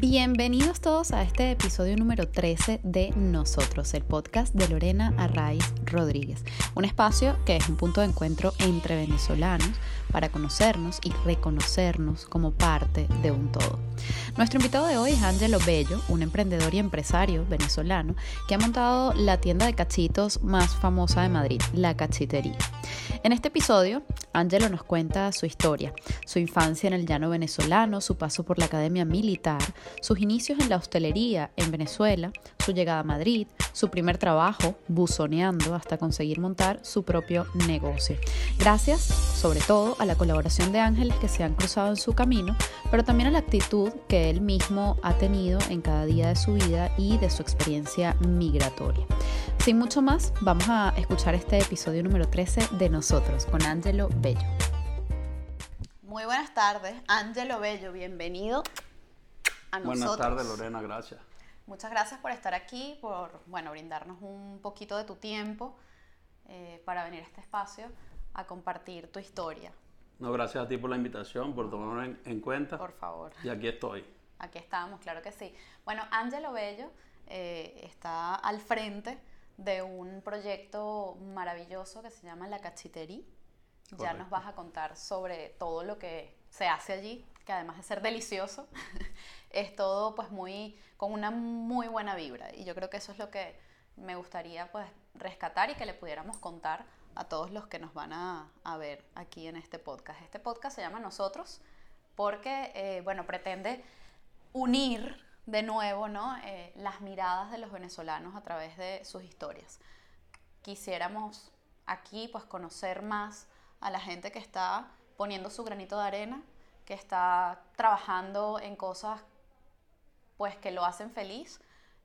Bienvenidos todos a este episodio número 13 de Nosotros, el podcast de Lorena Arraiz Rodríguez, un espacio que es un punto de encuentro entre venezolanos para conocernos y reconocernos como parte de un todo. Nuestro invitado de hoy es Angelo Bello, un emprendedor y empresario venezolano que ha montado la tienda de cachitos más famosa de Madrid, La Cachitería. En este episodio, Angelo nos cuenta su historia, su infancia en el llano venezolano, su paso por la academia militar, sus inicios en la hostelería en Venezuela, su llegada a Madrid, su primer trabajo buzoneando hasta conseguir montar su propio negocio. Gracias, sobre todo, a la colaboración de ángeles que se han cruzado en su camino, pero también a la actitud que él mismo ha tenido en cada día de su vida y de su experiencia migratoria. Sin mucho más, vamos a escuchar este episodio número 13 de Nosotros con Angelo Bello. Muy buenas tardes, Angelo Bello, bienvenido a nosotros. Buenas tardes, Lorena, gracias. Muchas gracias por estar aquí, por bueno, brindarnos un poquito de tu tiempo eh, para venir a este espacio a compartir tu historia. No, gracias a ti por la invitación, por tomarlo en, en cuenta. Por favor. Y aquí estoy. Aquí estamos, claro que sí. Bueno, Angelo Bello eh, está al frente de un proyecto maravilloso que se llama La Cachitería. Ya nos vas a contar sobre todo lo que se hace allí, que además de ser delicioso, es todo pues muy, con una muy buena vibra. Y yo creo que eso es lo que me gustaría pues rescatar y que le pudiéramos contar a todos los que nos van a, ver aquí en este podcast. Este podcast se llama Nosotros porque, eh, bueno, pretende unir de nuevo ¿no? Eh, las miradas de los venezolanos a través de sus historias. Quisiéramos aquí pues conocer más a la gente que está poniendo su granito de arena, que está trabajando en cosas pues que lo hacen feliz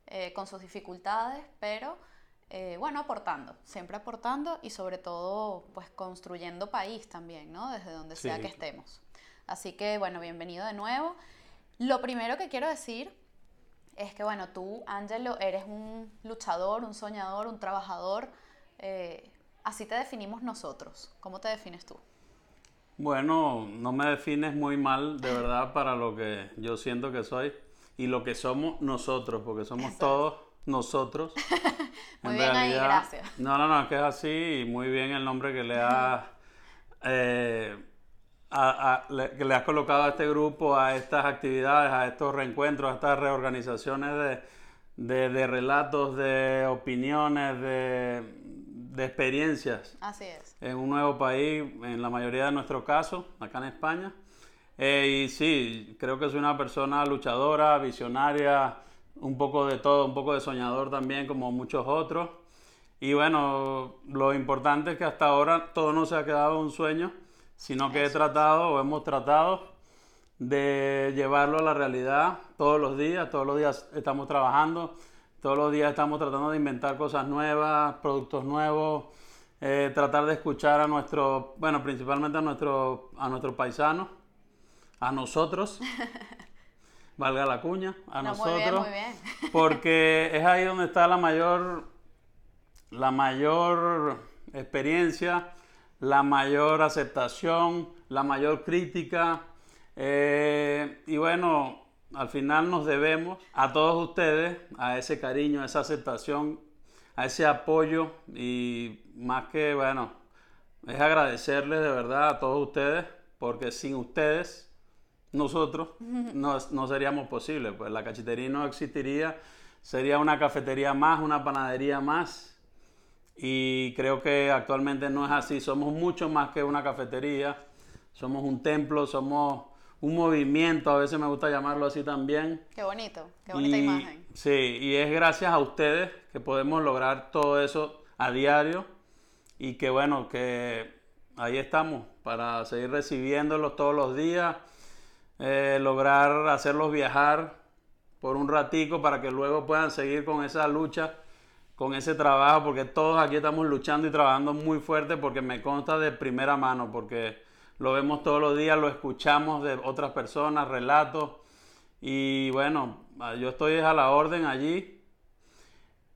eh, con sus dificultades, pero eh, bueno, aportando, siempre aportando y sobre todo pues construyendo país también, ¿no? Desde donde sea que estemos. Así que bueno, bienvenido de nuevo. Lo primero que quiero decir es que bueno, tú, Angelo, eres un luchador, un soñador, un trabajador. eh, así te definimos nosotros. ¿Cómo te defines tú? Bueno, no me defines muy mal, de verdad, para lo que yo siento que soy y lo que somos nosotros, porque somos Eso. todos nosotros. Muy bien ahí, gracias. No, no, no, es que es así y muy bien el nombre que le has, eh, a- a- le- que le has colocado a este grupo, a estas actividades, a estos reencuentros, a estas reorganizaciones de, de- de relatos, de opiniones, de, de experiencias Así es. en un nuevo país, en la mayoría de nuestros casos, acá en España. Eh, y sí, creo que soy una persona luchadora, visionaria, un poco de todo, un poco de soñador también, como muchos otros. Y bueno, lo importante es que hasta ahora todo no se ha quedado un sueño, sino que he tratado o hemos tratado de llevarlo a la realidad todos los días. Todos los días estamos trabajando, todos los días estamos tratando de inventar cosas nuevas, productos nuevos, eh, tratar de escuchar a nuestros, bueno, principalmente a nuestros a nuestros paisanos, a nosotros, valga la cuña, a No, nosotros, muy bien, muy bien. porque es ahí donde está la mayor, la mayor experiencia, la mayor aceptación, la mayor crítica. eh, y bueno, al final nos debemos a todos ustedes, a ese cariño, a esa aceptación, a ese apoyo y más que, bueno, es agradecerles de verdad a todos ustedes, porque sin ustedes, nosotros no, no seríamos posibles, pues la cachitería no existiría, sería una cafetería más, una panadería más, y creo que actualmente no es así, somos mucho más que una cafetería, somos un templo, somos un movimiento, a veces me gusta llamarlo así también. Qué bonito, qué bonita Y- imagen. Sí, y es gracias a ustedes que podemos lograr todo eso a diario y que bueno, que ahí estamos para seguir recibiéndolos todos los días, eh, lograr hacerlos viajar por un ratico para que luego puedan seguir con esa lucha, con ese trabajo, porque todos aquí estamos luchando y trabajando muy fuerte porque me consta de primera mano, porque lo vemos todos los días, lo escuchamos de otras personas, relatos. Y bueno, ah, yo estoy a la orden allí.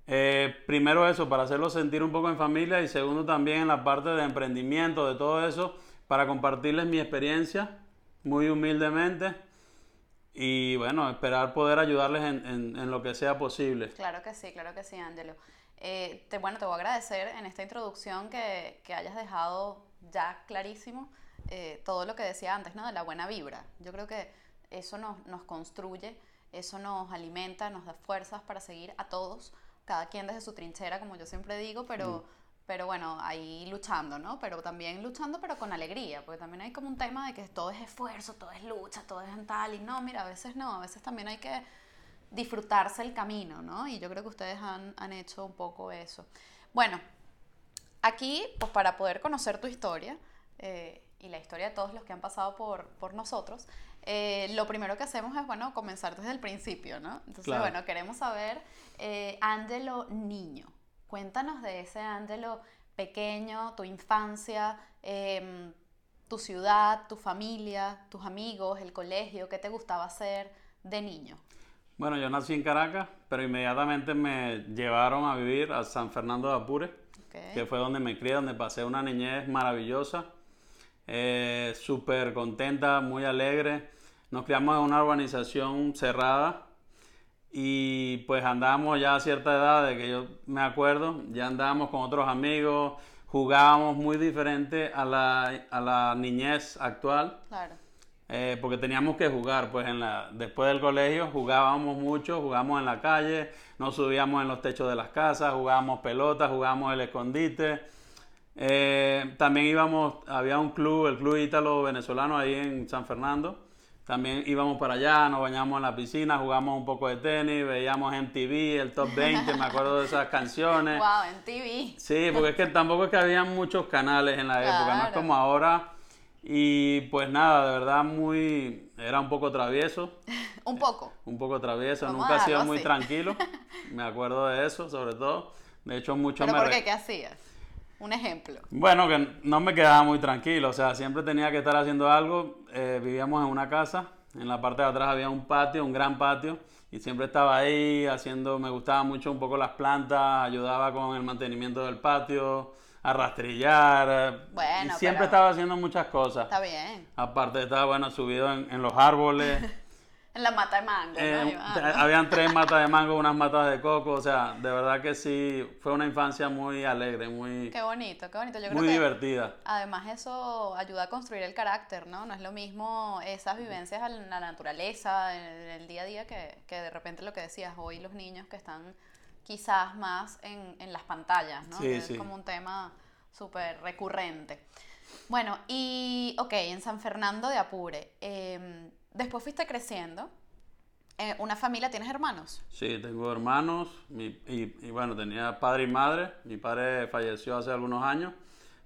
Eh, primero eso, para hacerlo sentir un poco en familia y segundo también en la parte de emprendimiento, de todo eso, para compartirles mi experiencia muy humildemente y bueno, esperar poder ayudarles en, en, lo que sea posible. Claro que sí, claro que sí, Ángelo. Eh, te, bueno, te voy a agradecer en esta introducción que, que hayas dejado ya clarísimo eh, todo lo que decía antes, ¿no? De la buena vibra. Yo creo que eso nos, nos construye, eso nos alimenta, nos da fuerzas para seguir a todos, cada quien desde su trinchera, como yo siempre digo, pero... Mm pero bueno, ahí luchando, ¿no? Pero también luchando, pero con alegría, porque también hay como un tema de que todo es esfuerzo, todo es lucha, todo es tal, y no, mira, a veces no, a veces también hay que disfrutarse el camino, ¿no? Y yo creo que ustedes han, han hecho un poco eso. Bueno, aquí, pues para poder conocer tu historia eh, y la historia de todos los que han pasado por, por nosotros, eh, lo primero que hacemos es, bueno, comenzar desde el principio, ¿no? Entonces, bueno, queremos saber, eh, Angelo Niño. Cuéntanos de ese Ángelo pequeño, tu infancia, em, tu ciudad, tu familia, tus amigos, el colegio, qué te gustaba hacer de niño. Bueno, yo nací en Caracas, pero inmediatamente me llevaron a vivir a San Fernando de Apure, que fue donde me crié, donde pasé una niñez maravillosa, eh, súper contenta, muy alegre. Nos criamos en una urbanización cerrada, y pues andábamos ya a cierta edad, de que yo me acuerdo, ya andábamos con otros amigos, jugábamos muy diferente a la, a la niñez actual. Claro. Eh, porque teníamos que jugar, pues en la, después del colegio jugábamos mucho, jugábamos en la calle, nos subíamos en los techos de las casas, jugábamos pelota, jugábamos el escondite. Eh, también íbamos, había un club, el club ítalo venezolano ahí en San Fernando, también íbamos para allá, nos bañamos en la piscina, jugamos un poco de tenis, veíamos MTV, el Top 20, me acuerdo de esas canciones. Wow, MTV. Sí, porque es que tampoco es que había muchos canales en la época, no es como ahora. Y pues nada, de verdad muy... Era un poco travieso. un poco. Un poco travieso, nunca ha sido muy tranquilo. Me acuerdo de eso, sobre todo. De hecho, mucho ¿Pero por qué? ¿Qué hacías? Un ejemplo. Bueno, que no me quedaba muy tranquilo, o sea, siempre tenía que estar haciendo algo. Eh, vivíamos en una casa, en la parte de atrás había un patio, un gran patio, y siempre estaba ahí haciendo, me gustaba mucho un poco las plantas, ayudaba con el mantenimiento del patio, a rastrillar. Bueno, y siempre estaba haciendo muchas cosas. Está bien. Aparte estaba, bueno, subido en, en los árboles. En la mata de mango. Eh, habían tres matas de mango, unas matas de coco, o sea, de verdad que sí, fue una infancia muy alegre, muy... Qué bonito, qué bonito. Yo creo muy divertida. Además eso ayuda a construir el carácter, ¿no? No es lo mismo esas vivencias en la naturaleza, en el día a día, que, que de repente lo que decías, hoy los niños que están quizás más en, en las pantallas, ¿no? Sí, es como un tema súper recurrente. Bueno, y ok, en San Fernando de Apure, eh, después fuiste creciendo. Eh, ¿Una familia tienes hermanos? Sí, tengo hermanos y, bueno, tenía padre y madre. Mi padre falleció hace algunos años,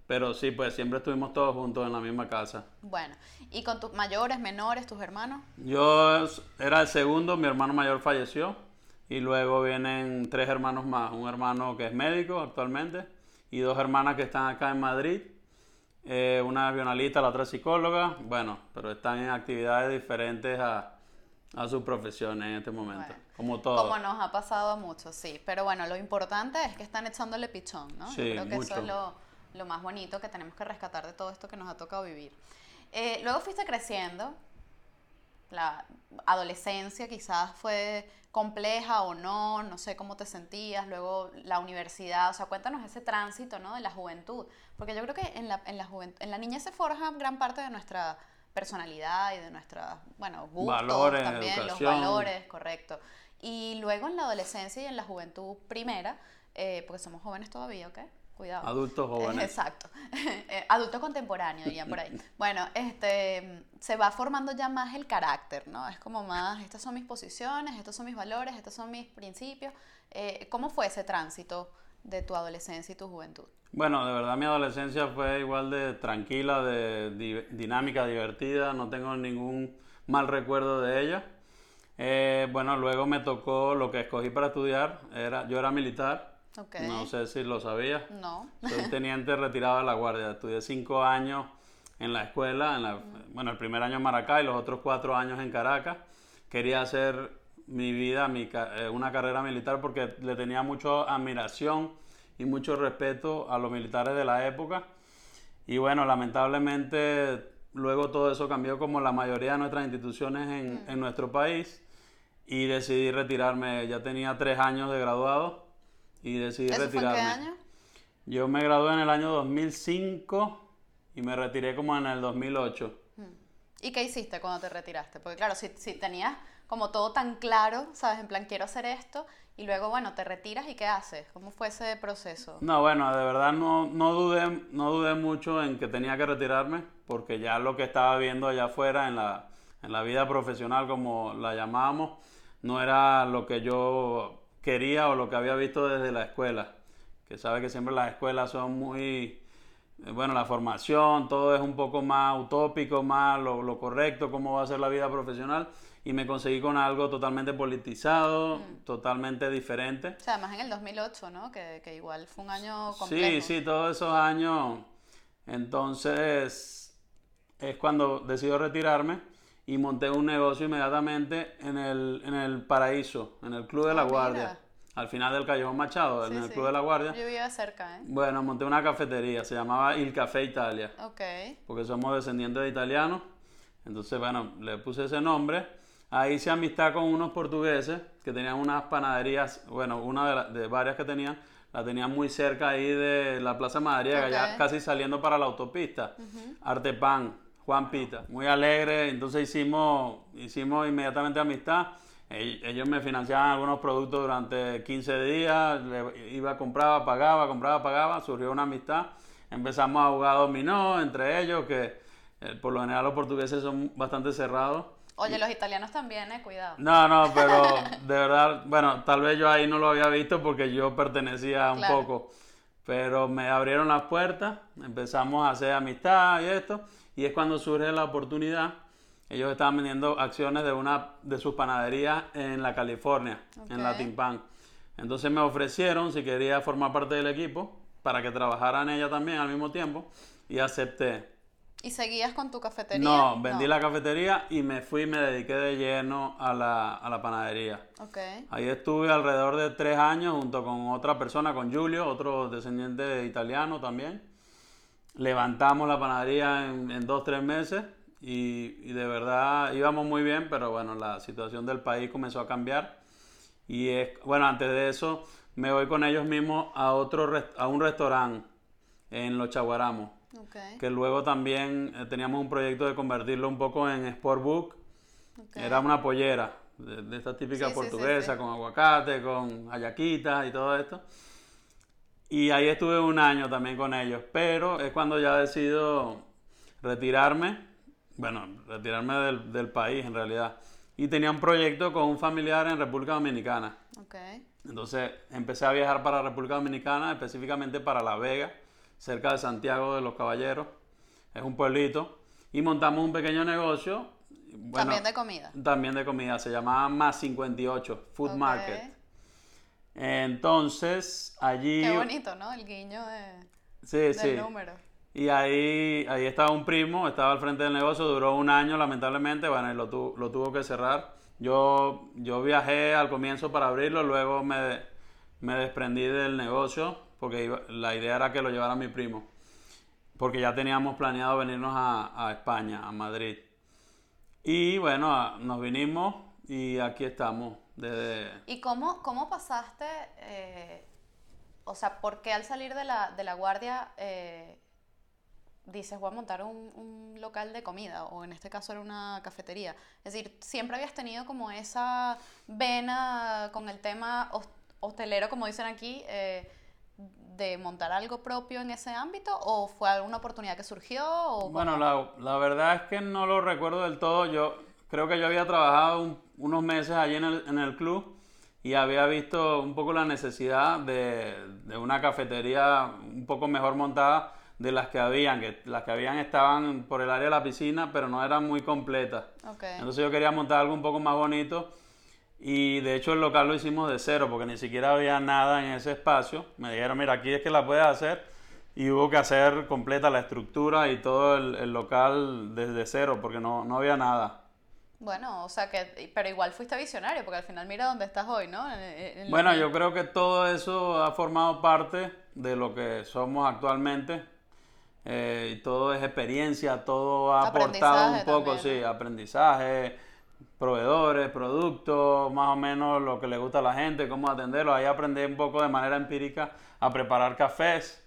pero sí, pues siempre estuvimos todos juntos en la misma casa. Bueno, ¿y con tus mayores, menores, tus hermanos? Yo era el segundo, mi hermano mayor falleció y luego vienen tres hermanos más. Un hermano que es médico actualmente y dos hermanas que están acá en Madrid eh, una avionalista, la otra psicóloga, bueno, pero están en actividades diferentes a, a sus profesiones en este momento, como todo. Como nos ha pasado a muchos, sí, pero bueno, lo importante es que están echándole pichón, ¿no? Sí, Yo creo que eso es lo, lo, más bonito que tenemos que rescatar de todo esto que nos ha tocado vivir. Eh, luego fuiste creciendo, la adolescencia quizás fue compleja o no, no sé cómo te sentías, luego la universidad, o sea, cuéntanos ese tránsito, ¿no? De la juventud, porque yo creo que en la, en la, en la niñez se forja gran parte de nuestra personalidad y de nuestra, bueno, gustos valores, también, los valores, correcto. Y luego en la adolescencia y en la juventud primera, eh, porque somos jóvenes todavía, ¿ok? Cuidado. Adultos jóvenes. Exacto. Eh, adulto contemporáneo, dirían por ahí. Bueno, este, se va formando ya más el carácter, ¿no? Es como más, estas son mis posiciones, estos son mis valores, estos son mis principios. Eh, ¿Cómo fue ese tránsito de tu adolescencia y tu juventud? Bueno, de verdad mi adolescencia fue igual de tranquila, de dinámica, divertida, no tengo ningún mal recuerdo de ella. Eh, bueno, luego me tocó lo que escogí para estudiar, era, yo era militar no sé si lo sabía. No. Soy teniente retirado de la Guardia. Estudié cinco años en la escuela, en la, bueno, el primer año en Maracay, los otros cuatro años en Caracas. Quería hacer mi vida, mi, eh, una carrera militar porque le tenía mucha admiración y mucho respeto a los militares de la época. Y bueno, lamentablemente luego todo eso cambió como la mayoría de nuestras instituciones en, en nuestro país y decidí retirarme. Ya tenía tres años de graduado y decidí ¿Eso fue en retirarme. qué año? Yo me gradué en el año 2005 y me retiré como en el 2008. ¿Y qué hiciste cuando te retiraste? Porque claro, si, si tenías como todo tan claro, ¿sabes? En plan, quiero hacer esto, y luego, bueno, te retiras y ¿qué haces? ¿Cómo fue ese proceso? No, bueno, de verdad no, no, dudé, no dudé mucho en que tenía que retirarme, porque ya lo que estaba viendo allá afuera en la, en la vida profesional, como la llamábamos, no era lo que yo quería o lo que había visto desde la escuela. Que sabe que siempre las escuelas son muy, eh, bueno, la formación, todo es un poco más utópico, más lo, lo correcto, cómo va a ser la vida profesional. Y me conseguí con algo totalmente politizado, totalmente diferente. O sea, además en el 2008, ¿no? Que, que igual fue un año Sí, complejo. sí, todos esos años. Entonces, es cuando decido retirarme y monté un negocio inmediatamente en el, en el Paraíso, en el Club de la Ah, Guardia, mira. al final del Callejón Machado, Sí, en el sí. Club de la Guardia. Yo vivía cerca, ¿eh? Bueno, monté una cafetería, se llamaba Il Café Italia, Ok. porque somos descendientes de italianos. Entonces, bueno, le puse ese nombre. Ahí hice amistad con unos portugueses que tenían unas panaderías, bueno, una de, la- de varias que tenían, la tenían muy cerca ahí de la Plaza Madariaga, ya Ok. casi saliendo para la autopista. Arte Pan, Juan Pita, muy alegre. Entonces hicimos, hicimos inmediatamente amistad. Ell- Ellos me financiaban algunos productos durante 15 días, iba, compraba, pagaba, compraba, pagaba, surgió una amistad. Empezamos a jugar dominó entre ellos, que eh, por lo general los portugueses son bastante cerrados. Oye, los italianos también, ¿eh? Cuidado. No, no, pero de verdad, bueno, tal vez yo ahí no lo había visto porque yo pertenecía un Claro. poco, pero me abrieron las puertas, empezamos a hacer amistad y esto, y es cuando surge la oportunidad. Ellos estaban vendiendo acciones de una de sus panaderías en la California, en. Latin Pan. Entonces me ofrecieron si quería formar parte del equipo para que trabajara en ella también al mismo tiempo y acepté. ¿Y seguías con tu cafetería? No, vendí la cafetería y me fui y me dediqué de lleno a la, a la panadería. Ok. Ahí estuve alrededor de tres años junto con otra persona, con Julio, otro descendiente italiano también. Levantamos la panadería en, en dos, tres meses y, y de verdad íbamos muy bien, pero bueno, la situación del país comenzó a cambiar. Y es, bueno, antes de eso me voy con ellos mismos a, otro, a un restaurante en Los Chaguaramos Ok. que luego también eh, teníamos un proyecto de convertirlo un poco en sportbook. ok. Era una pollera de, de esta típica Sí, sí, sí, portuguesa sí. con aguacate, con ayaquitas y todo esto. Y ahí estuve un año también con ellos, pero es cuando ya decido retirarme, bueno, retirarme del, del país en realidad. Y tenía un proyecto con un familiar en República Dominicana. Ok. Entonces empecé a viajar para República Dominicana, específicamente para La Vega, cerca de Santiago de los Caballeros. Es un pueblito. Y montamos un pequeño negocio. bueno, También de comida. También de comida. Se llamaba Más 58, Food. Market. Entonces, allí... Qué bonito, ¿no? El guiño de, Sí, del sí. número. Y ahí, ahí estaba un primo, estaba al frente del negocio, duró un año lamentablemente, bueno, y lo, tu- lo tuvo que cerrar. Yo, yo viajé al comienzo para abrirlo, luego me, me desprendí del negocio porque iba- la idea era que lo llevara mi primo, porque ya teníamos planeado venirnos a, a España, a Madrid. Y bueno, a- nos vinimos y aquí estamos desde... ¿Y cómo, cómo pasaste, eh, o sea, por qué al salir de la, de la guardia eh, dices voy a montar un, un local de comida, o en este caso era una cafetería? Es decir, ¿siempre habías tenido como esa vena con el tema hos- hostelero, como dicen aquí, eh, de montar algo propio en ese ámbito, o fue alguna oportunidad que surgió? O Bueno, la, la verdad es que no lo recuerdo del todo. Yo creo que yo había trabajado un- unos meses allí en el, en el club y había visto un poco la necesidad de, de una cafetería un poco mejor montada de las que habían, que las que habían estaban por el área de la piscina, pero no eran muy completas. Entonces yo quería montar algo un poco más bonito y de hecho el local lo hicimos de cero porque ni siquiera había nada en ese espacio. Me dijeron, mira, aquí es que la puedes hacer y hubo que hacer completa la estructura y todo el, el local desde cero porque no, no había nada. Bueno, o sea que, pero igual fuiste visionario, porque al final mira dónde estás hoy, ¿no? En- en- Bueno, que- yo creo que todo eso ha formado parte de lo que somos actualmente. eh, y todo es experiencia, todo ha aportado un poco, sí, aprendizaje, proveedores, productos, más o menos lo que le gusta a la gente, cómo atenderlo. Ahí aprendí un poco de manera empírica a preparar cafés.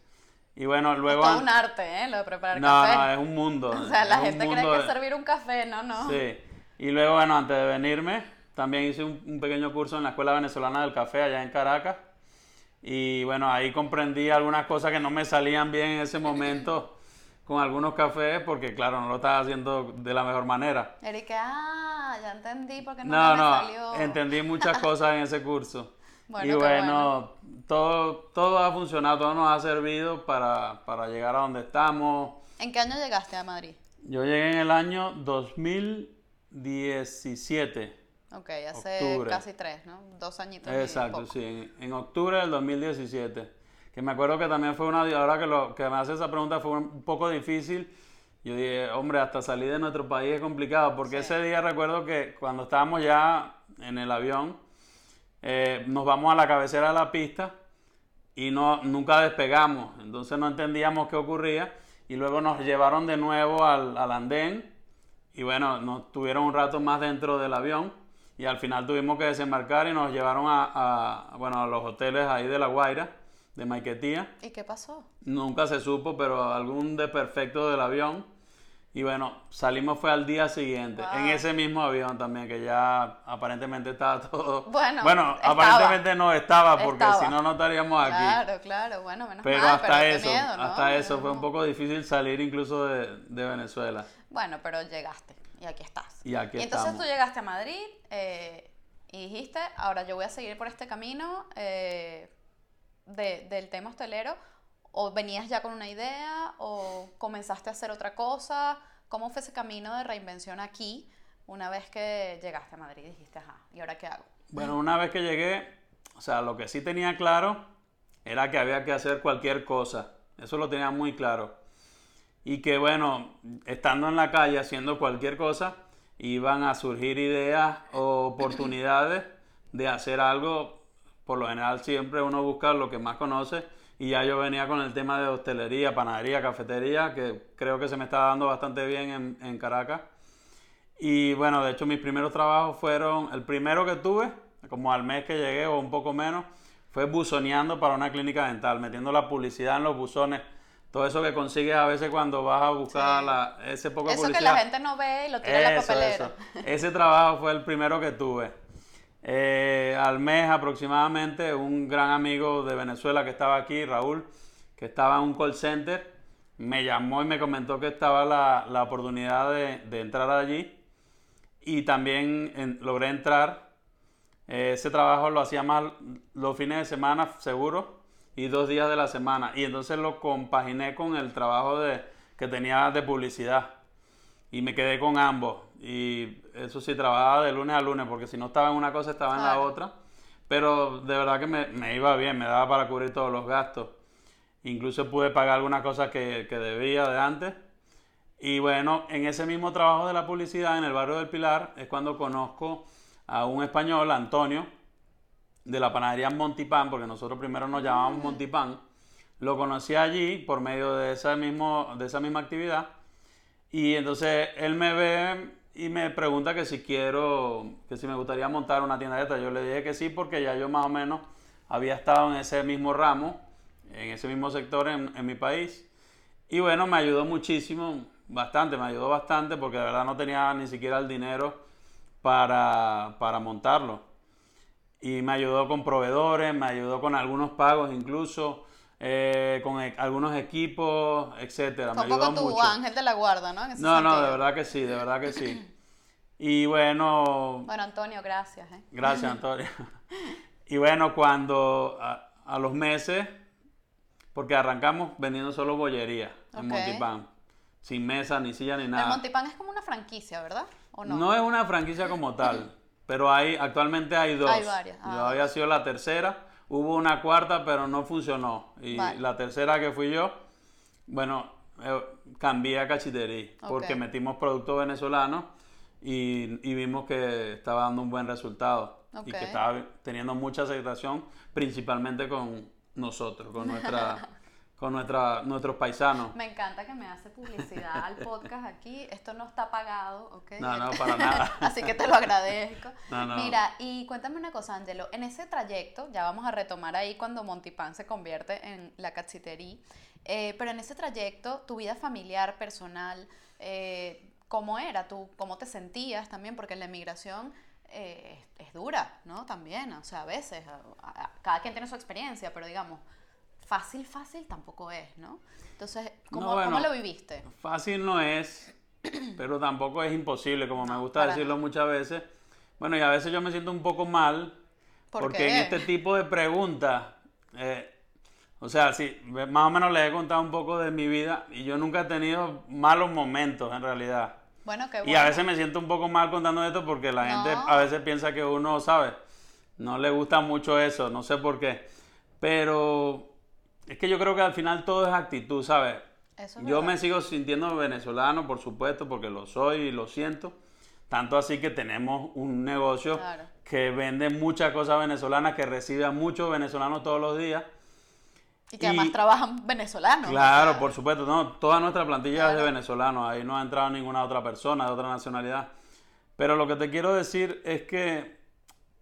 Y bueno, luego... Es un arte, ¿eh? Lo de preparar café. No, no, es un mundo. O sea, la gente cree que servir un café, no, no. Sí. Y luego, bueno, antes de venirme, también hice un, pequeño curso en la Escuela Venezolana del Café allá en Caracas. Y bueno, ahí comprendí algunas cosas que no me salían bien en ese momento con algunos cafés, porque claro, no lo estaba haciendo de la mejor manera. Erika, ah, ya entendí porque no, no, me no, salió. entendí muchas cosas en ese curso. y bueno, Todo, todo ha funcionado, todo nos ha servido para, para llegar a donde estamos. ¿En qué año llegaste a Madrid? Yo llegué en el año 2017. Ok, hace casi tres, ¿no? Dos añitos. Exacto, sí, en, octubre del 2017. Que me acuerdo que también fue una, ahora que, lo, que me hace esa pregunta fue un poco difícil. Yo dije, hombre, hasta salir de nuestro país es complicado, porque ese día recuerdo que cuando estábamos ya en el avión, eh, nos vamos a la cabecera de la pista y no, nunca despegamos, entonces no entendíamos qué ocurría y luego nos llevaron de nuevo al, al andén y bueno, nos tuvieron un rato más dentro del avión y al final tuvimos que desembarcar y nos llevaron a, bueno, a los hoteles ahí de La Guaira, de Maiquetía. ¿Y qué pasó? Nunca se supo, pero algún desperfecto del avión. Y bueno, salimos fue al día siguiente, en ese mismo avión también, que ya aparentemente estaba todo... Bueno, bueno aparentemente no estaba, porque si no, no estaríamos aquí. Claro, claro, bueno, menos pero hasta eso, hasta eso, fue un poco difícil salir incluso de, de Venezuela. Bueno, pero llegaste y aquí estás. Y aquí entonces tú llegaste a Madrid eh, y dijiste, ahora yo voy a seguir por este camino eh, del tema hostelero. ¿O venías ya con una idea? ¿O comenzaste a hacer otra cosa? ¿Cómo fue ese camino de reinvención aquí una vez que llegaste a Madrid y dijiste, ajá, ¿y ahora qué hago? Bueno, una vez que llegué, o sea, lo que sí tenía claro era que había que hacer cualquier cosa. Eso lo tenía muy claro y que bueno, estando en la calle haciendo cualquier cosa, iban a surgir ideas o oportunidades de hacer algo. Por lo general siempre uno busca lo que más conoce y ya yo venía con el tema de hostelería, panadería, cafetería, que creo que se me estaba dando bastante bien en, en Caracas. Y bueno, de hecho mis primeros trabajos fueron, el primero que tuve, como al mes que llegué o un poco menos, fue buzoneando para una clínica dental, metiendo la publicidad en los buzones todo eso que consigues a veces cuando vas a buscar la, ese poco Eso que la gente no ve y lo tira en la papelera. Ese trabajo fue el primero que tuve. Eh, al mes aproximadamente, un gran amigo de Venezuela que estaba aquí, Raúl, que estaba en un call center, me llamó y me comentó que estaba la, la oportunidad de, de, entrar allí y también logré entrar. Eh, ese trabajo lo hacía más los fines de semana, seguro, y dos días de la semana. Y entonces lo compaginé con el trabajo de, que tenía de publicidad. Y me quedé con ambos. Y eso sí, trabajaba de lunes a lunes, porque si no estaba en una cosa, estaba en la otra. Pero de verdad que me, me, iba bien, me daba para cubrir todos los gastos. Incluso pude pagar algunas cosas que, que debía de antes. Y bueno, en ese mismo trabajo de la publicidad en el barrio del Pilar es cuando conozco a un español, Antonio, de la panadería Montipan, porque nosotros primero nos llamábamos Montipan, lo conocí allí por medio de esa, mismo, de esa misma actividad. Y entonces él me ve y me pregunta que si quiero, que si me gustaría montar una tienda de esta. Yo le dije que sí, porque ya yo más o menos había estado en ese mismo ramo, en ese mismo sector en, en mi país. Y bueno, me ayudó muchísimo, bastante, me ayudó bastante, porque de verdad no tenía ni siquiera el dinero para, para montarlo y me ayudó con proveedores, me ayudó con algunos pagos incluso, eh, con e, algunos equipos, etcétera. Fue un poco tu ángel de la guarda, ¿no? no, no, de verdad que sí, de verdad que sí. Y bueno... Bueno, Antonio, gracias. ¿eh? Gracias, Antonio. y bueno, cuando a, los meses, porque arrancamos vendiendo solo bollería en Montipan, sin mesa, ni silla, ni nada. El Montipan es como una franquicia, ¿verdad? ¿O no? no es una franquicia como tal. Pero hay, actualmente hay dos. Hay varias. yo ah, había sido la tercera. Hubo una cuarta, pero no funcionó. Y la tercera que fui yo, bueno, eh, cambié a cachitería. Porque metimos productos venezolanos y, vimos que estaba dando un buen resultado. Y que estaba teniendo mucha aceptación, principalmente con nosotros, con nuestra con nuestra, nuestros paisanos. Me encanta que me hace publicidad al podcast aquí. Esto no está pagado, ¿ok? No, no, para nada. Así que te lo agradezco. No, no. Mira, y cuéntame una cosa, Angelo. En ese trayecto, ya vamos a retomar ahí cuando Montipan se convierte en la cachitería, eh, pero en ese trayecto, tu vida familiar, personal, eh, ¿cómo era? ¿Tú, ¿Cómo te sentías también? Porque la emigración eh, es, es dura, ¿no? También, o sea, a veces, a- a- cada quien tiene su experiencia, pero digamos, fácil, fácil tampoco es, ¿no? Entonces, ¿cómo, No, bueno. ¿cómo lo viviste? Fácil no es, pero tampoco es imposible, como me gusta decirlo muchas veces. Bueno, y a veces yo me siento un poco mal, ¿Por porque qué? en este tipo de preguntas, eh, o sea, sí, más o menos les he contado un poco de mi vida y yo nunca he tenido malos momentos en realidad. Bueno, qué Y bueno. a veces me siento un poco mal contando esto porque la gente a veces piensa que uno, ¿sabe? No le gusta mucho eso, no sé por qué. Pero es que yo creo que al final todo es actitud, ¿sabes? Eso es Yo verdad. me sigo sintiendo venezolano, por supuesto, porque lo soy y lo siento. Tanto así que tenemos un negocio Claro. que vende muchas cosas venezolanas, que recibe a muchos venezolanos todos los días. Y que además trabajan venezolanos. Claro, por supuesto, no, toda nuestra plantilla es de venezolanos, ahí no ha entrado ninguna otra persona de otra nacionalidad. Pero lo que te quiero decir es que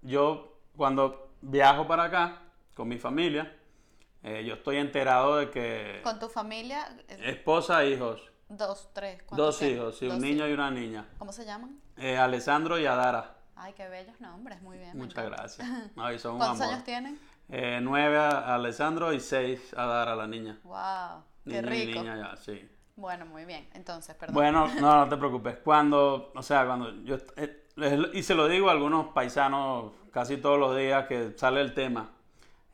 yo cuando viajo para acá con mi familia, eh, yo estoy enterado de que Con tu familia, esposa e hijos, dos, tres, ¿cuántos dos hijos, sí, un niño hijos. y una niña, ¿Cómo se llaman? eh, Alessandro y Adara. Ay, qué bellos nombres, muy bien. Muchas gracias. No, y son un ¿Cuántos amor. años tienen? Eh, nueve a Alessandro y seis a Adara, la niña. Wow, qué Niño y rico. niña ya, sí. Bueno, muy bien. Entonces, perdón. Bueno, no, no te preocupes. Cuando, o sea, cuando yo, eh, y se lo digo a algunos paisanos casi todos los días que sale el tema,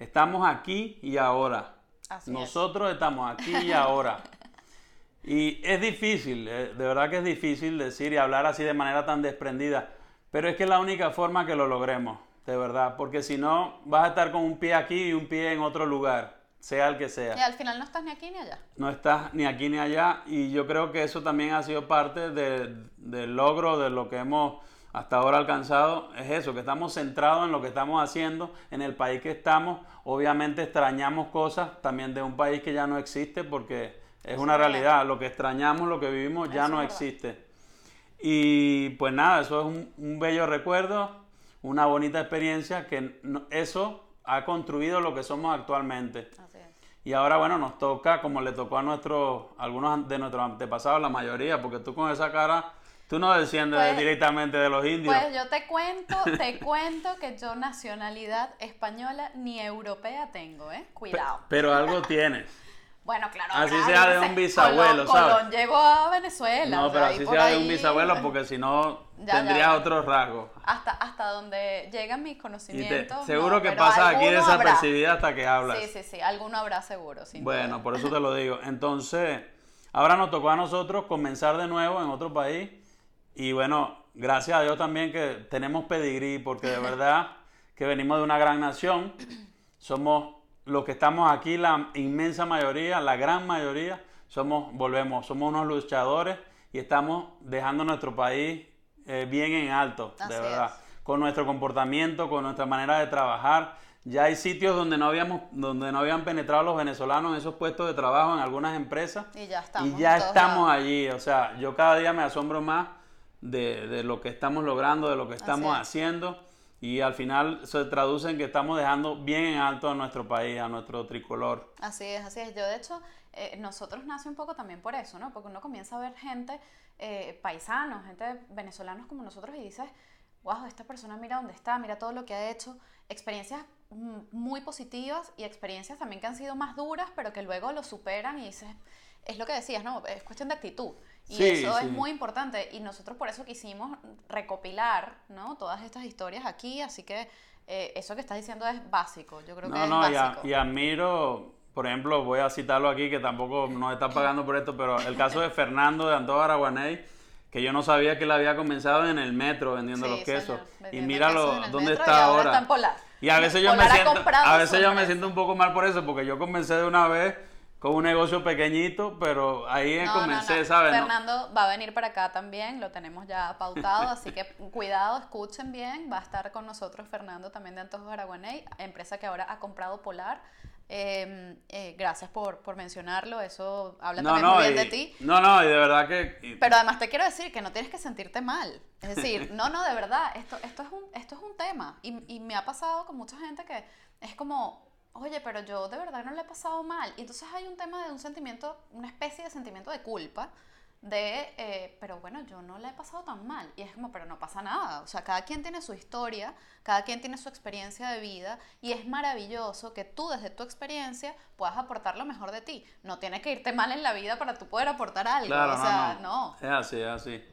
estamos aquí y ahora. Así es. Nosotros estamos aquí y ahora. Y es difícil, eh, de verdad que es difícil decir y hablar así de manera tan desprendida, pero es que es la única forma que lo logremos, de verdad, porque si no vas a estar con un pie aquí y un pie en otro lugar, sea el que sea Y al final no estás ni aquí ni allá. no estás ni aquí ni allá y yo creo que eso también ha sido parte de- del logro de lo que hemos hasta ahora alcanzado es eso, que estamos centrados en lo que estamos haciendo, en el país que estamos, obviamente extrañamos cosas también de un país que ya no existe porque es una verdad. realidad, lo que extrañamos, lo que vivimos ya Eso no existe. Y pues nada, eso es un, un bello recuerdo, una bonita experiencia que no- eso ha construido lo que somos actualmente. Así es. Y ahora, bueno, nos toca, como le tocó a nuestros, algunos de nuestros antepasados, la mayoría, porque tú con esa cara, tú no desciendes Pues- directamente de los indios. Pues yo te cuento, te cuento que yo nacionalidad española ni europea tengo, ¿eh? Cuidado. pero algo tienes. Bueno, claro. Así sea de un bisabuelo, Colón, ¿sabes? Colón llegó a Venezuela. No, pero así sea de un bisabuelo, porque si no, tendrías otros rasgos. Hasta, hasta donde llegan mis te- conocimientos. seguro no, que pasas aquí habrá. desapercibida hasta que hablas. Sí, sí, sí, alguno habrá seguro, sin Bueno, duda. por eso te lo digo. Entonces, ahora nos tocó a nosotros comenzar de nuevo en otro país. Y bueno, gracias a Dios también que tenemos pedigrí, porque de verdad que venimos de una gran nación. Somos los que estamos aquí, la inmensa mayoría, la gran mayoría, somos, volvemos, somos unos luchadores y estamos dejando nuestro país eh, bien en alto, Así de verdad es. con nuestro comportamiento, con nuestra manera de trabajar. Ya hay sitios donde no habíamos, donde no habían penetrado los venezolanos en esos puestos de trabajo en algunas empresas. Y ya estamos Y ya estamos lados. allí. O sea, yo cada día me asombro más de, de lo que estamos logrando, de lo que estamos es. haciendo. Y al final se traduce en que estamos dejando bien en alto a nuestro país, a nuestro tricolor. Así es, así es. Yo, de hecho, eh, nosotros nace un poco también por eso, ¿no? Porque uno comienza a ver gente, eh, paisanos, gente venezolanos como nosotros y dices, wow, esta persona mira dónde está, mira todo lo que ha hecho. Experiencias muy positivas y experiencias también que han sido más duras, pero que luego lo superan y dices, es lo que decías, ¿no? Es cuestión de actitud. Y Sí, eso sí. es muy importante. Y nosotros por eso quisimos recopilar, ¿no? Todas estas historias aquí, así que eh, eso que estás diciendo es básico. Yo creo que No, es no, y, a- básico. y admiro, por ejemplo, voy a citarlo aquí, que tampoco nos está pagando por esto, pero el caso de Fernando de Antojo Araguaney, que yo no sabía que él había comenzado en el metro vendiendo Sí, los quesos. señor, y míralo, quesos dónde está y ahora ahora. está en Polar. Y a veces yo me Polar siento, a veces yo me siento un poco mal por eso, porque yo comencé de una vez con un negocio pequeñito, pero ahí No, comencé, no, no. ¿sabes? Fernando va a venir para acá también, lo tenemos ya pautado, así que cuidado, escuchen bien, va a estar con nosotros Fernando también de Antojos Araguaney, empresa que ahora ha comprado Polar. Eh, eh, gracias por, por, mencionarlo, eso habla no, también no, muy bien y, de ti. No, no, y de verdad que... y- Pero además te quiero decir que no tienes que sentirte mal. Es decir, no, no, de verdad, esto, esto, es, un, esto es un tema. Y, y me ha pasado con mucha gente que es como, oye, pero yo de verdad no le he pasado mal. Y entonces hay un tema de un sentimiento, una especie de sentimiento de culpa. De, eh, pero bueno, yo no le he pasado tan mal. Y es como, pero no pasa nada. O sea, cada quien tiene su historia, cada quien tiene su experiencia de vida. Y es maravilloso que tú, desde tu experiencia, puedas aportar lo mejor de ti. No tiene que irte mal en la vida para tú poder aportar algo. Claro, o sea, no. Es así, es así.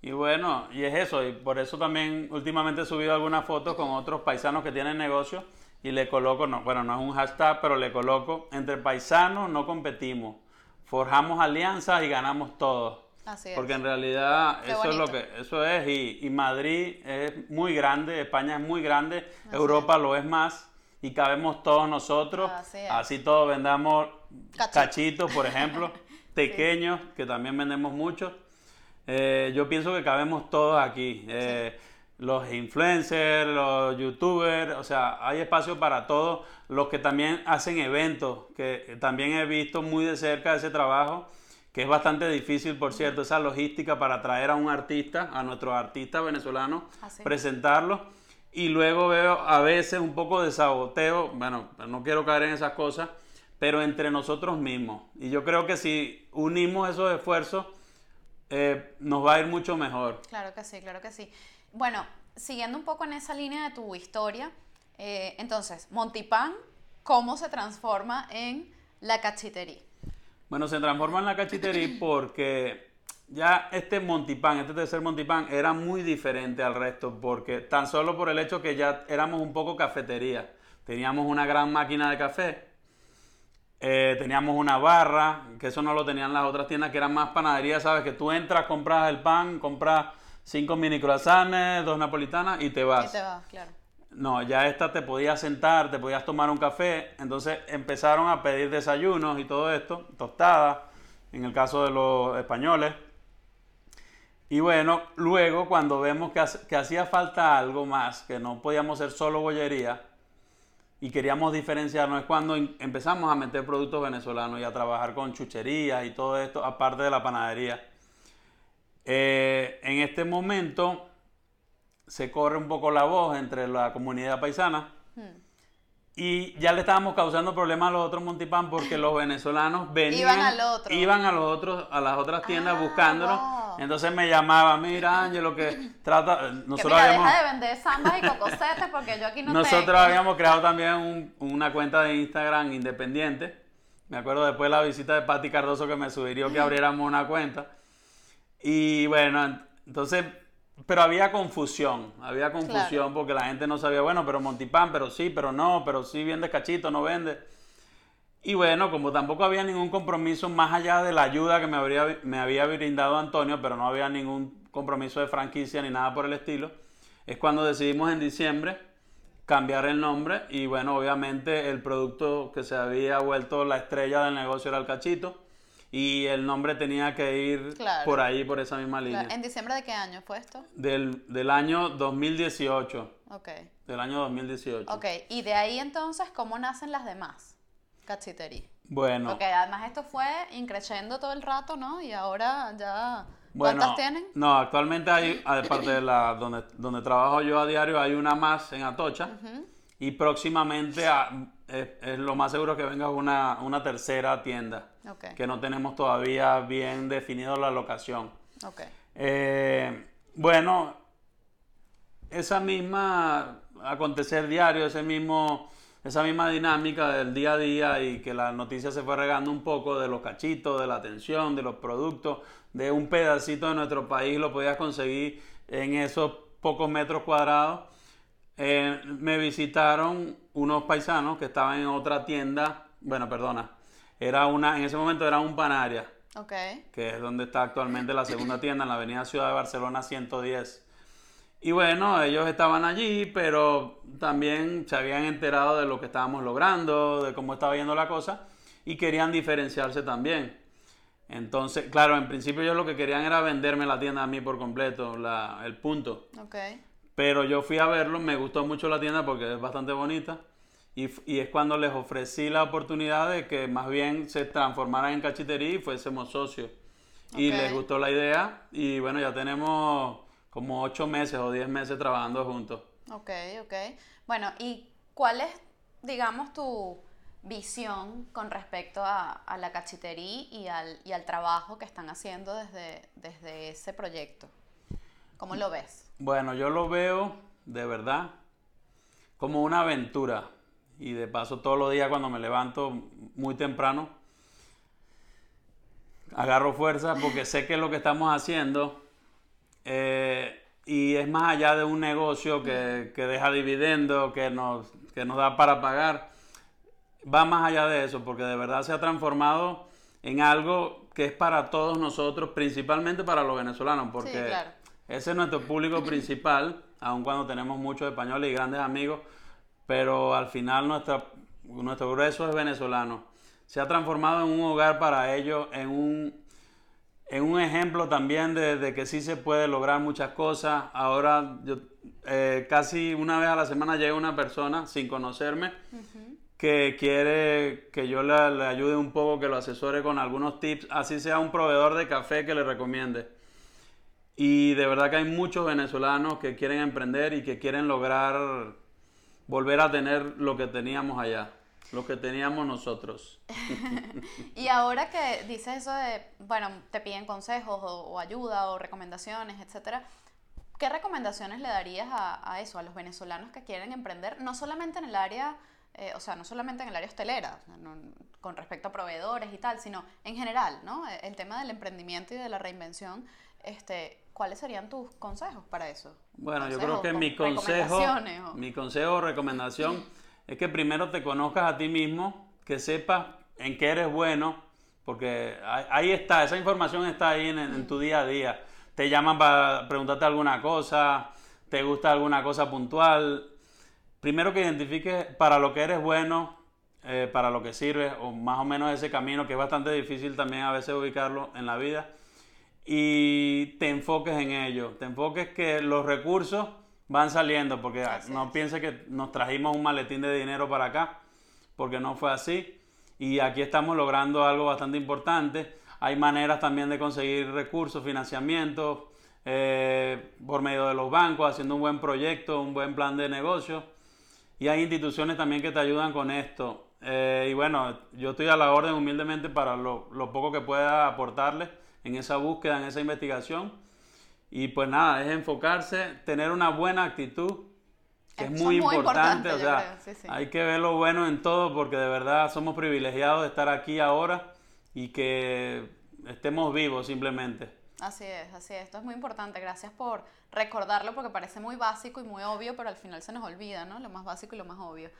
Y bueno, y es eso, y por eso también últimamente he subido algunas fotos con otros paisanos que tienen negocios y le coloco, no, bueno, no es un hashtag, pero le coloco, entre paisanos no competimos, forjamos alianzas y ganamos todos. Así es. Porque en realidad Qué eso es lo que eso es y, y Madrid es muy grande, España es muy grande, Europa lo es más y cabemos todos nosotros, Así así todos vendamos Cachito. cachitos, por ejemplo, pequeños que también vendemos muchos. Eh, yo pienso que cabemos todos aquí, eh, los influencers, los youtubers, o sea, hay espacio para todos, los que también hacen eventos, que también he visto muy de cerca ese trabajo que es bastante difícil, por cierto, esa logística para traer a un artista, a nuestros artistas venezolanos, Así. presentarlos. Y luego veo a veces un poco de saboteo, bueno, no quiero caer en esas cosas, pero entre nosotros mismos. Y yo creo que si unimos esos esfuerzos, eh, nos va a ir mucho mejor. Claro que sí, claro que sí. Bueno, siguiendo un poco en esa línea de tu historia, eh, entonces, Montipan, ¿cómo se transforma en la cachitería? Bueno, se transforma en la cachitería porque ya este Montipán, este tercer Montipán, era muy diferente al resto, porque tan solo por el hecho que ya éramos un poco cafetería. Teníamos una gran máquina de café, eh, teníamos una barra, que eso no lo tenían las otras tiendas, que eran más panadería, ¿sabes? Que tú entras, compras el pan, compras cinco mini croissants, dos napolitanas y te vas. Y te vas, claro. No, ya esta te podías sentar, te podías tomar un café, entonces empezaron a pedir desayunos y todo esto, tostadas, en el caso de los españoles. Y bueno, luego cuando vemos que, hacía falta algo más, que no podíamos ser solo bollería y queríamos diferenciarnos, es cuando em- empezamos a meter productos venezolanos y a trabajar con chucherías y todo esto, aparte de la panadería. Eh, en este momento se corre un poco la voz entre la comunidad paisana y ya le estábamos causando problemas a los otros Montipan porque los venezolanos venían Iban al otro. iban a los otros a las otras tiendas Ah, buscándonos wow. entonces me llamaban mira Ángelo que trata Que nosotros mira, habíamos deja de vender zambas y cocosetes porque yo aquí no nosotros tengo. habíamos creado también un- una cuenta de Instagram independiente. Me acuerdo después de la visita de Patti Cardoso que me sugirió que abriéramos una cuenta. Y bueno, ent- entonces, pero había confusión, había confusión Claro. porque la gente no sabía, bueno, pero Montipán, pero sí, pero no, pero sí vende cachito, no vende. Y bueno, como tampoco había ningún compromiso más allá de la ayuda que me, habría, me había brindado Antonio, pero no había ningún compromiso de franquicia ni nada por el estilo, es cuando decidimos en diciembre cambiar el nombre y bueno, obviamente el producto que se había vuelto la estrella del negocio era el cachito y el nombre tenía que ir Claro. por ahí, por esa misma línea. ¿En diciembre de qué año fue esto? Del, del año 2018, Ok. del año 2018. Ok, y de ahí entonces, ¿cómo nacen las demás cachiterías? Bueno, Porque además esto fue increciendo todo el rato, ¿no? Y ahora ya... Bueno, ¿Cuántas tienen? No, actualmente hay, aparte de la donde, donde trabajo yo a diario, hay una más en Atocha. Y próximamente a- es, es lo más seguro que venga una, una tercera tienda. Que no tenemos todavía bien definido la locación. Ok. Eh, bueno, esa misma acontecer diario, ese mismo, esa misma dinámica del día a día y que la noticia se fue regando un poco de los cachitos, de la atención, de los productos, de un pedacito de nuestro país lo podías conseguir en esos pocos metros cuadrados. Eh, me visitaron unos paisanos que estaban en otra tienda, bueno, perdona, era una, en ese momento era un Panaria Ok. que es donde está actualmente la segunda tienda, en la avenida Ciudad de Barcelona 110. Y bueno, ellos estaban allí, pero también se habían enterado de lo que estábamos logrando, de cómo estaba yendo la cosa, y querían diferenciarse también. Entonces, claro, en principio ellos lo que querían era venderme la tienda a mí por completo, la- el punto. Pero yo fui a verlo, me gustó mucho la tienda porque es bastante bonita. Y, y, es cuando les ofrecí la oportunidad de que más bien se transformaran en cachitería y fuésemos socios. Y les gustó la idea y bueno, ya tenemos como ocho meses o diez meses trabajando juntos. Ok, ok. Bueno, ¿y cuál es, digamos, tu visión con respecto a, la cachitería y al, y al, trabajo que están haciendo desde, desde ese proyecto? ¿Cómo lo ves? Bueno, yo lo veo de verdad como una aventura. Y de paso todos los días cuando me levanto muy temprano, agarro fuerza porque sé que es lo que estamos haciendo eh, y es más allá de un negocio que, que deja dividendos, que nos, que nos da para pagar. Va más allá de eso porque de verdad se ha transformado en algo que es para todos nosotros, principalmente para los venezolanos, porque ese es nuestro público principal, aun cuando tenemos muchos españoles y grandes amigos, pero al final nuestra, nuestro grueso es venezolano. Se ha transformado en un hogar para ellos, en un, en un ejemplo también de, que sí se puede lograr muchas cosas. Ahora, yo, eh, casi una vez a la semana llega una persona sin conocerme que quiere que yo le, le ayude un poco, que lo asesore con algunos tips, así sea un proveedor de café que le recomiende. Y de verdad que hay muchos venezolanos que quieren emprender y que quieren lograr volver a tener lo que teníamos allá, lo que teníamos nosotros. y ahora que dices eso de, bueno, te piden consejos o, ayuda o recomendaciones, etcétera, ¿qué recomendaciones le darías a, eso, a los venezolanos que quieren emprender, no solamente en el área, eh, o sea, no solamente en el área hostelera, con respecto a proveedores y tal, sino en general, ¿no? El tema del emprendimiento y de la reinvención, este, ¿cuáles serían tus consejos para eso? Bueno, yo creo que mi consejo, mi consejo o recomendación es que primero te conozcas a ti mismo, que sepas en qué eres bueno, porque ahí está, esa información está ahí en, tu día a día. Te llaman para preguntarte alguna cosa, te gusta alguna cosa puntual. Primero que identifiques para lo que eres bueno, eh, para lo que sirves, o más o menos ese camino que es bastante difícil también a veces ubicarlo en la vida y te enfoques en ello. Te enfoques que los recursos van saliendo, porque no pienses que nos trajimos un maletín de dinero para acá, porque no fue así. Y aquí estamos logrando algo bastante importante. Hay maneras también de conseguir recursos, financiamiento, eh, por medio de los bancos, haciendo un buen proyecto, un buen plan de negocio. Y hay instituciones también que te ayudan con esto. Eh, y bueno, yo estoy a la orden humildemente para lo, lo poco que pueda aportarles en esa búsqueda, en esa investigación. Y pues nada, es enfocarse, tener una buena actitud, que es muy, importante. o sea, hay que ver lo bueno en todo porque de verdad somos privilegiados de estar aquí ahora y que estemos vivos simplemente. Así es, así es. Esto es muy importante. Gracias por recordarlo porque parece muy básico y muy obvio, pero al final se nos olvida, ¿no? Lo más básico y lo más obvio.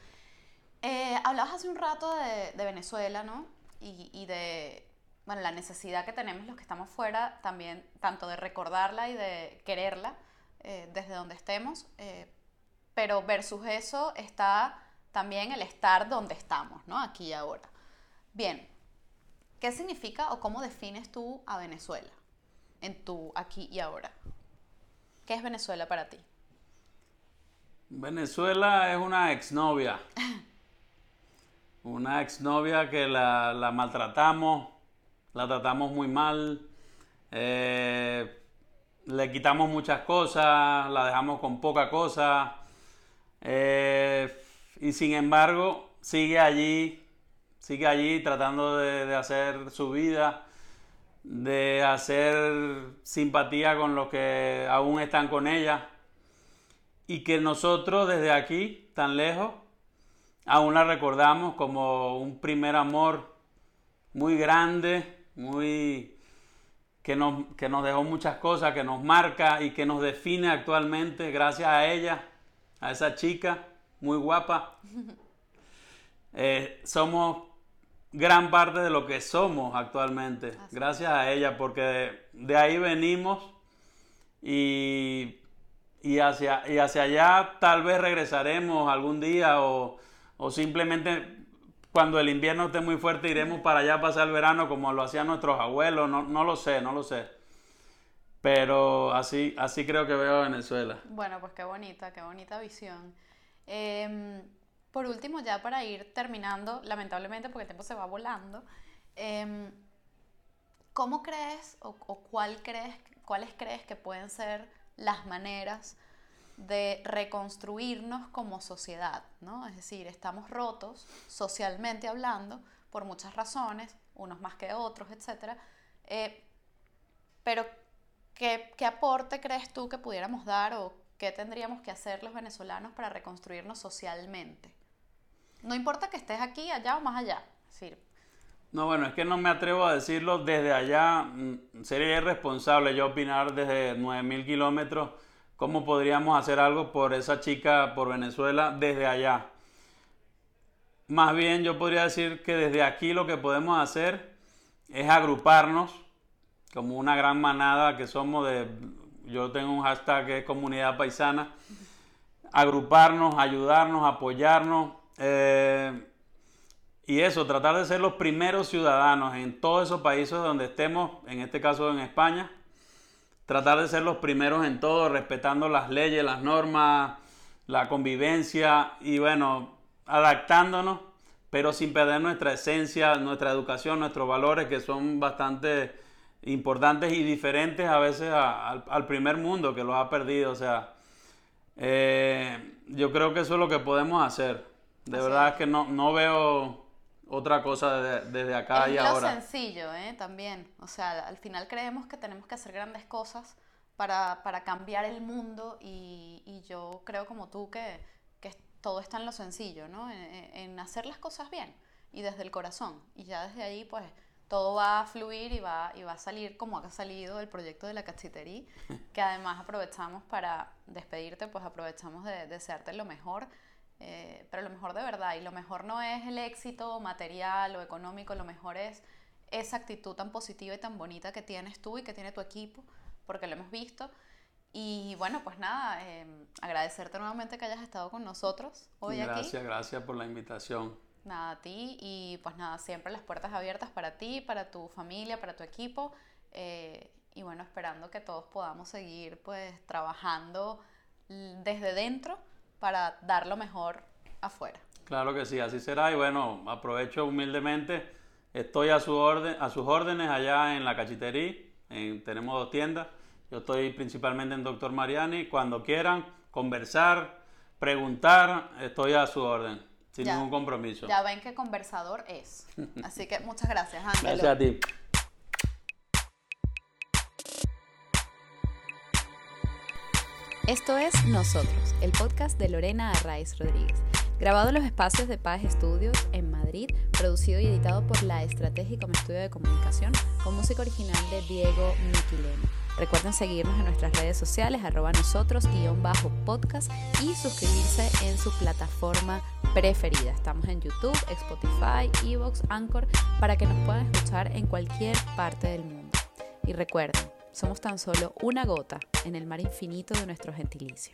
Eh, hablabas hace un rato de, de Venezuela, ¿no? Y, y, de bueno, la necesidad que tenemos los que estamos fuera también, tanto de recordarla y de quererla eh, desde donde estemos, eh, pero versus eso está también el estar donde estamos, ¿no? Aquí y ahora. Bien, ¿qué significa o cómo defines tú a Venezuela en tu aquí y ahora? ¿Qué es Venezuela para ti? Venezuela es una exnovia. una exnovia que la, la maltratamos la tratamos muy mal, eh, le quitamos muchas cosas, la dejamos con poca cosa, eh, y sin embargo sigue allí, sigue allí tratando de, hacer su vida, de hacer simpatía con los que aún están con ella, y que nosotros desde aquí, tan lejos, aún la recordamos como un primer amor muy grande, muy que nos, que nos dejó muchas cosas, que nos marca y que nos define actualmente gracias a ella, a esa chica muy guapa. Eh, somos gran parte de lo que somos actualmente, gracias a ella, porque de, ahí venimos y, y, hacia, y hacia allá tal vez regresaremos algún día o, o simplemente cuando el invierno esté muy fuerte iremos para allá a pasar el verano como lo hacían nuestros abuelos, no, no lo sé, no lo sé. Pero así, así creo que veo a Venezuela. Bueno, pues qué bonita, qué bonita visión. Em, por último, ya para ir terminando, lamentablemente porque el tiempo se va volando, em, ¿cómo crees o, cuál crees, cuáles crees que pueden ser las maneras de reconstruirnos como sociedad? ¿no? Es decir, estamos rotos socialmente hablando por muchas razones, unos más que otros, etc. Eh, pero, ¿qué, ¿qué aporte crees tú que pudiéramos dar o qué tendríamos que hacer los venezolanos para reconstruirnos socialmente? No importa que estés aquí, allá o más allá. no, bueno, es que no me atrevo a decirlo desde allá. Mm, sería irresponsable yo opinar desde 9.000 kilómetros cómo podríamos hacer algo por esa chica, por Venezuela, desde allá. Más bien yo podría decir que desde aquí lo que podemos hacer es agruparnos como una gran manada que somos de, yo tengo un hashtag que es comunidad paisana, agruparnos, ayudarnos, apoyarnos eh, y eso, tratar de ser los primeros ciudadanos en todos esos países donde estemos, en este caso en España, tratar de ser los primeros en todo, respetando las leyes, las normas, la convivencia y bueno, adaptándonos, pero sin perder nuestra esencia, nuestra educación, nuestros valores que son bastante importantes y diferentes a veces al, primer mundo que los ha perdido. O sea, eh, yo creo que eso es lo que podemos hacer. De verdad es. que no, no veo otra cosa desde, acá y ahora. Es sencillo, ¿eh? También. O sea, al final creemos que tenemos que hacer grandes cosas para, para cambiar el mundo y, y, yo creo como tú que, que, todo está en lo sencillo, ¿no? En, en, hacer las cosas bien y desde el corazón. Y ya desde ahí, pues, todo va a fluir y va, y va a salir como ha salido el proyecto de la cachitería, que además aprovechamos para despedirte, pues aprovechamos de desearte lo mejor eh, pero lo mejor de verdad, y lo mejor no es el éxito material o económico, lo mejor es esa actitud tan positiva y tan bonita que tienes tú y que tiene tu equipo, porque lo hemos visto. Y bueno, pues nada, em, agradecerte nuevamente que hayas estado con nosotros hoy gracias, aquí. Gracias, gracias por la invitación. Nada, a ti y pues nada, siempre las puertas abiertas para ti, para tu familia, para tu equipo. Eh, y bueno, esperando que todos podamos seguir pues trabajando desde dentro para dar lo mejor afuera. Claro que sí, así será. Y bueno, aprovecho humildemente. Estoy a, su orden, a sus órdenes allá en la cachitería. tenemos dos tiendas. Yo estoy principalmente en Doctor Mariani. Cuando quieran conversar, preguntar, estoy a su orden, sin ningún compromiso. Ya ven qué conversador es. Así que muchas gracias, Ángel. Gracias a ti. Esto es Nosotros, el podcast de Lorena Arraiz Rodríguez, grabado en los espacios de Paz Estudios en Madrid, producido y editado por La Estrategia como estudio de comunicación, con música original de Diego Miquileno. Recuerden seguirnos en nuestras redes sociales, arroba nosotros, guion bajo podcast y suscribirse en su plataforma preferida. Estamos en YouTube, Spotify, Evox, Anchor, para que nos puedan escuchar en cualquier parte del mundo. Y recuerden, somos tan solo una gota en el mar infinito de nuestro gentilicio.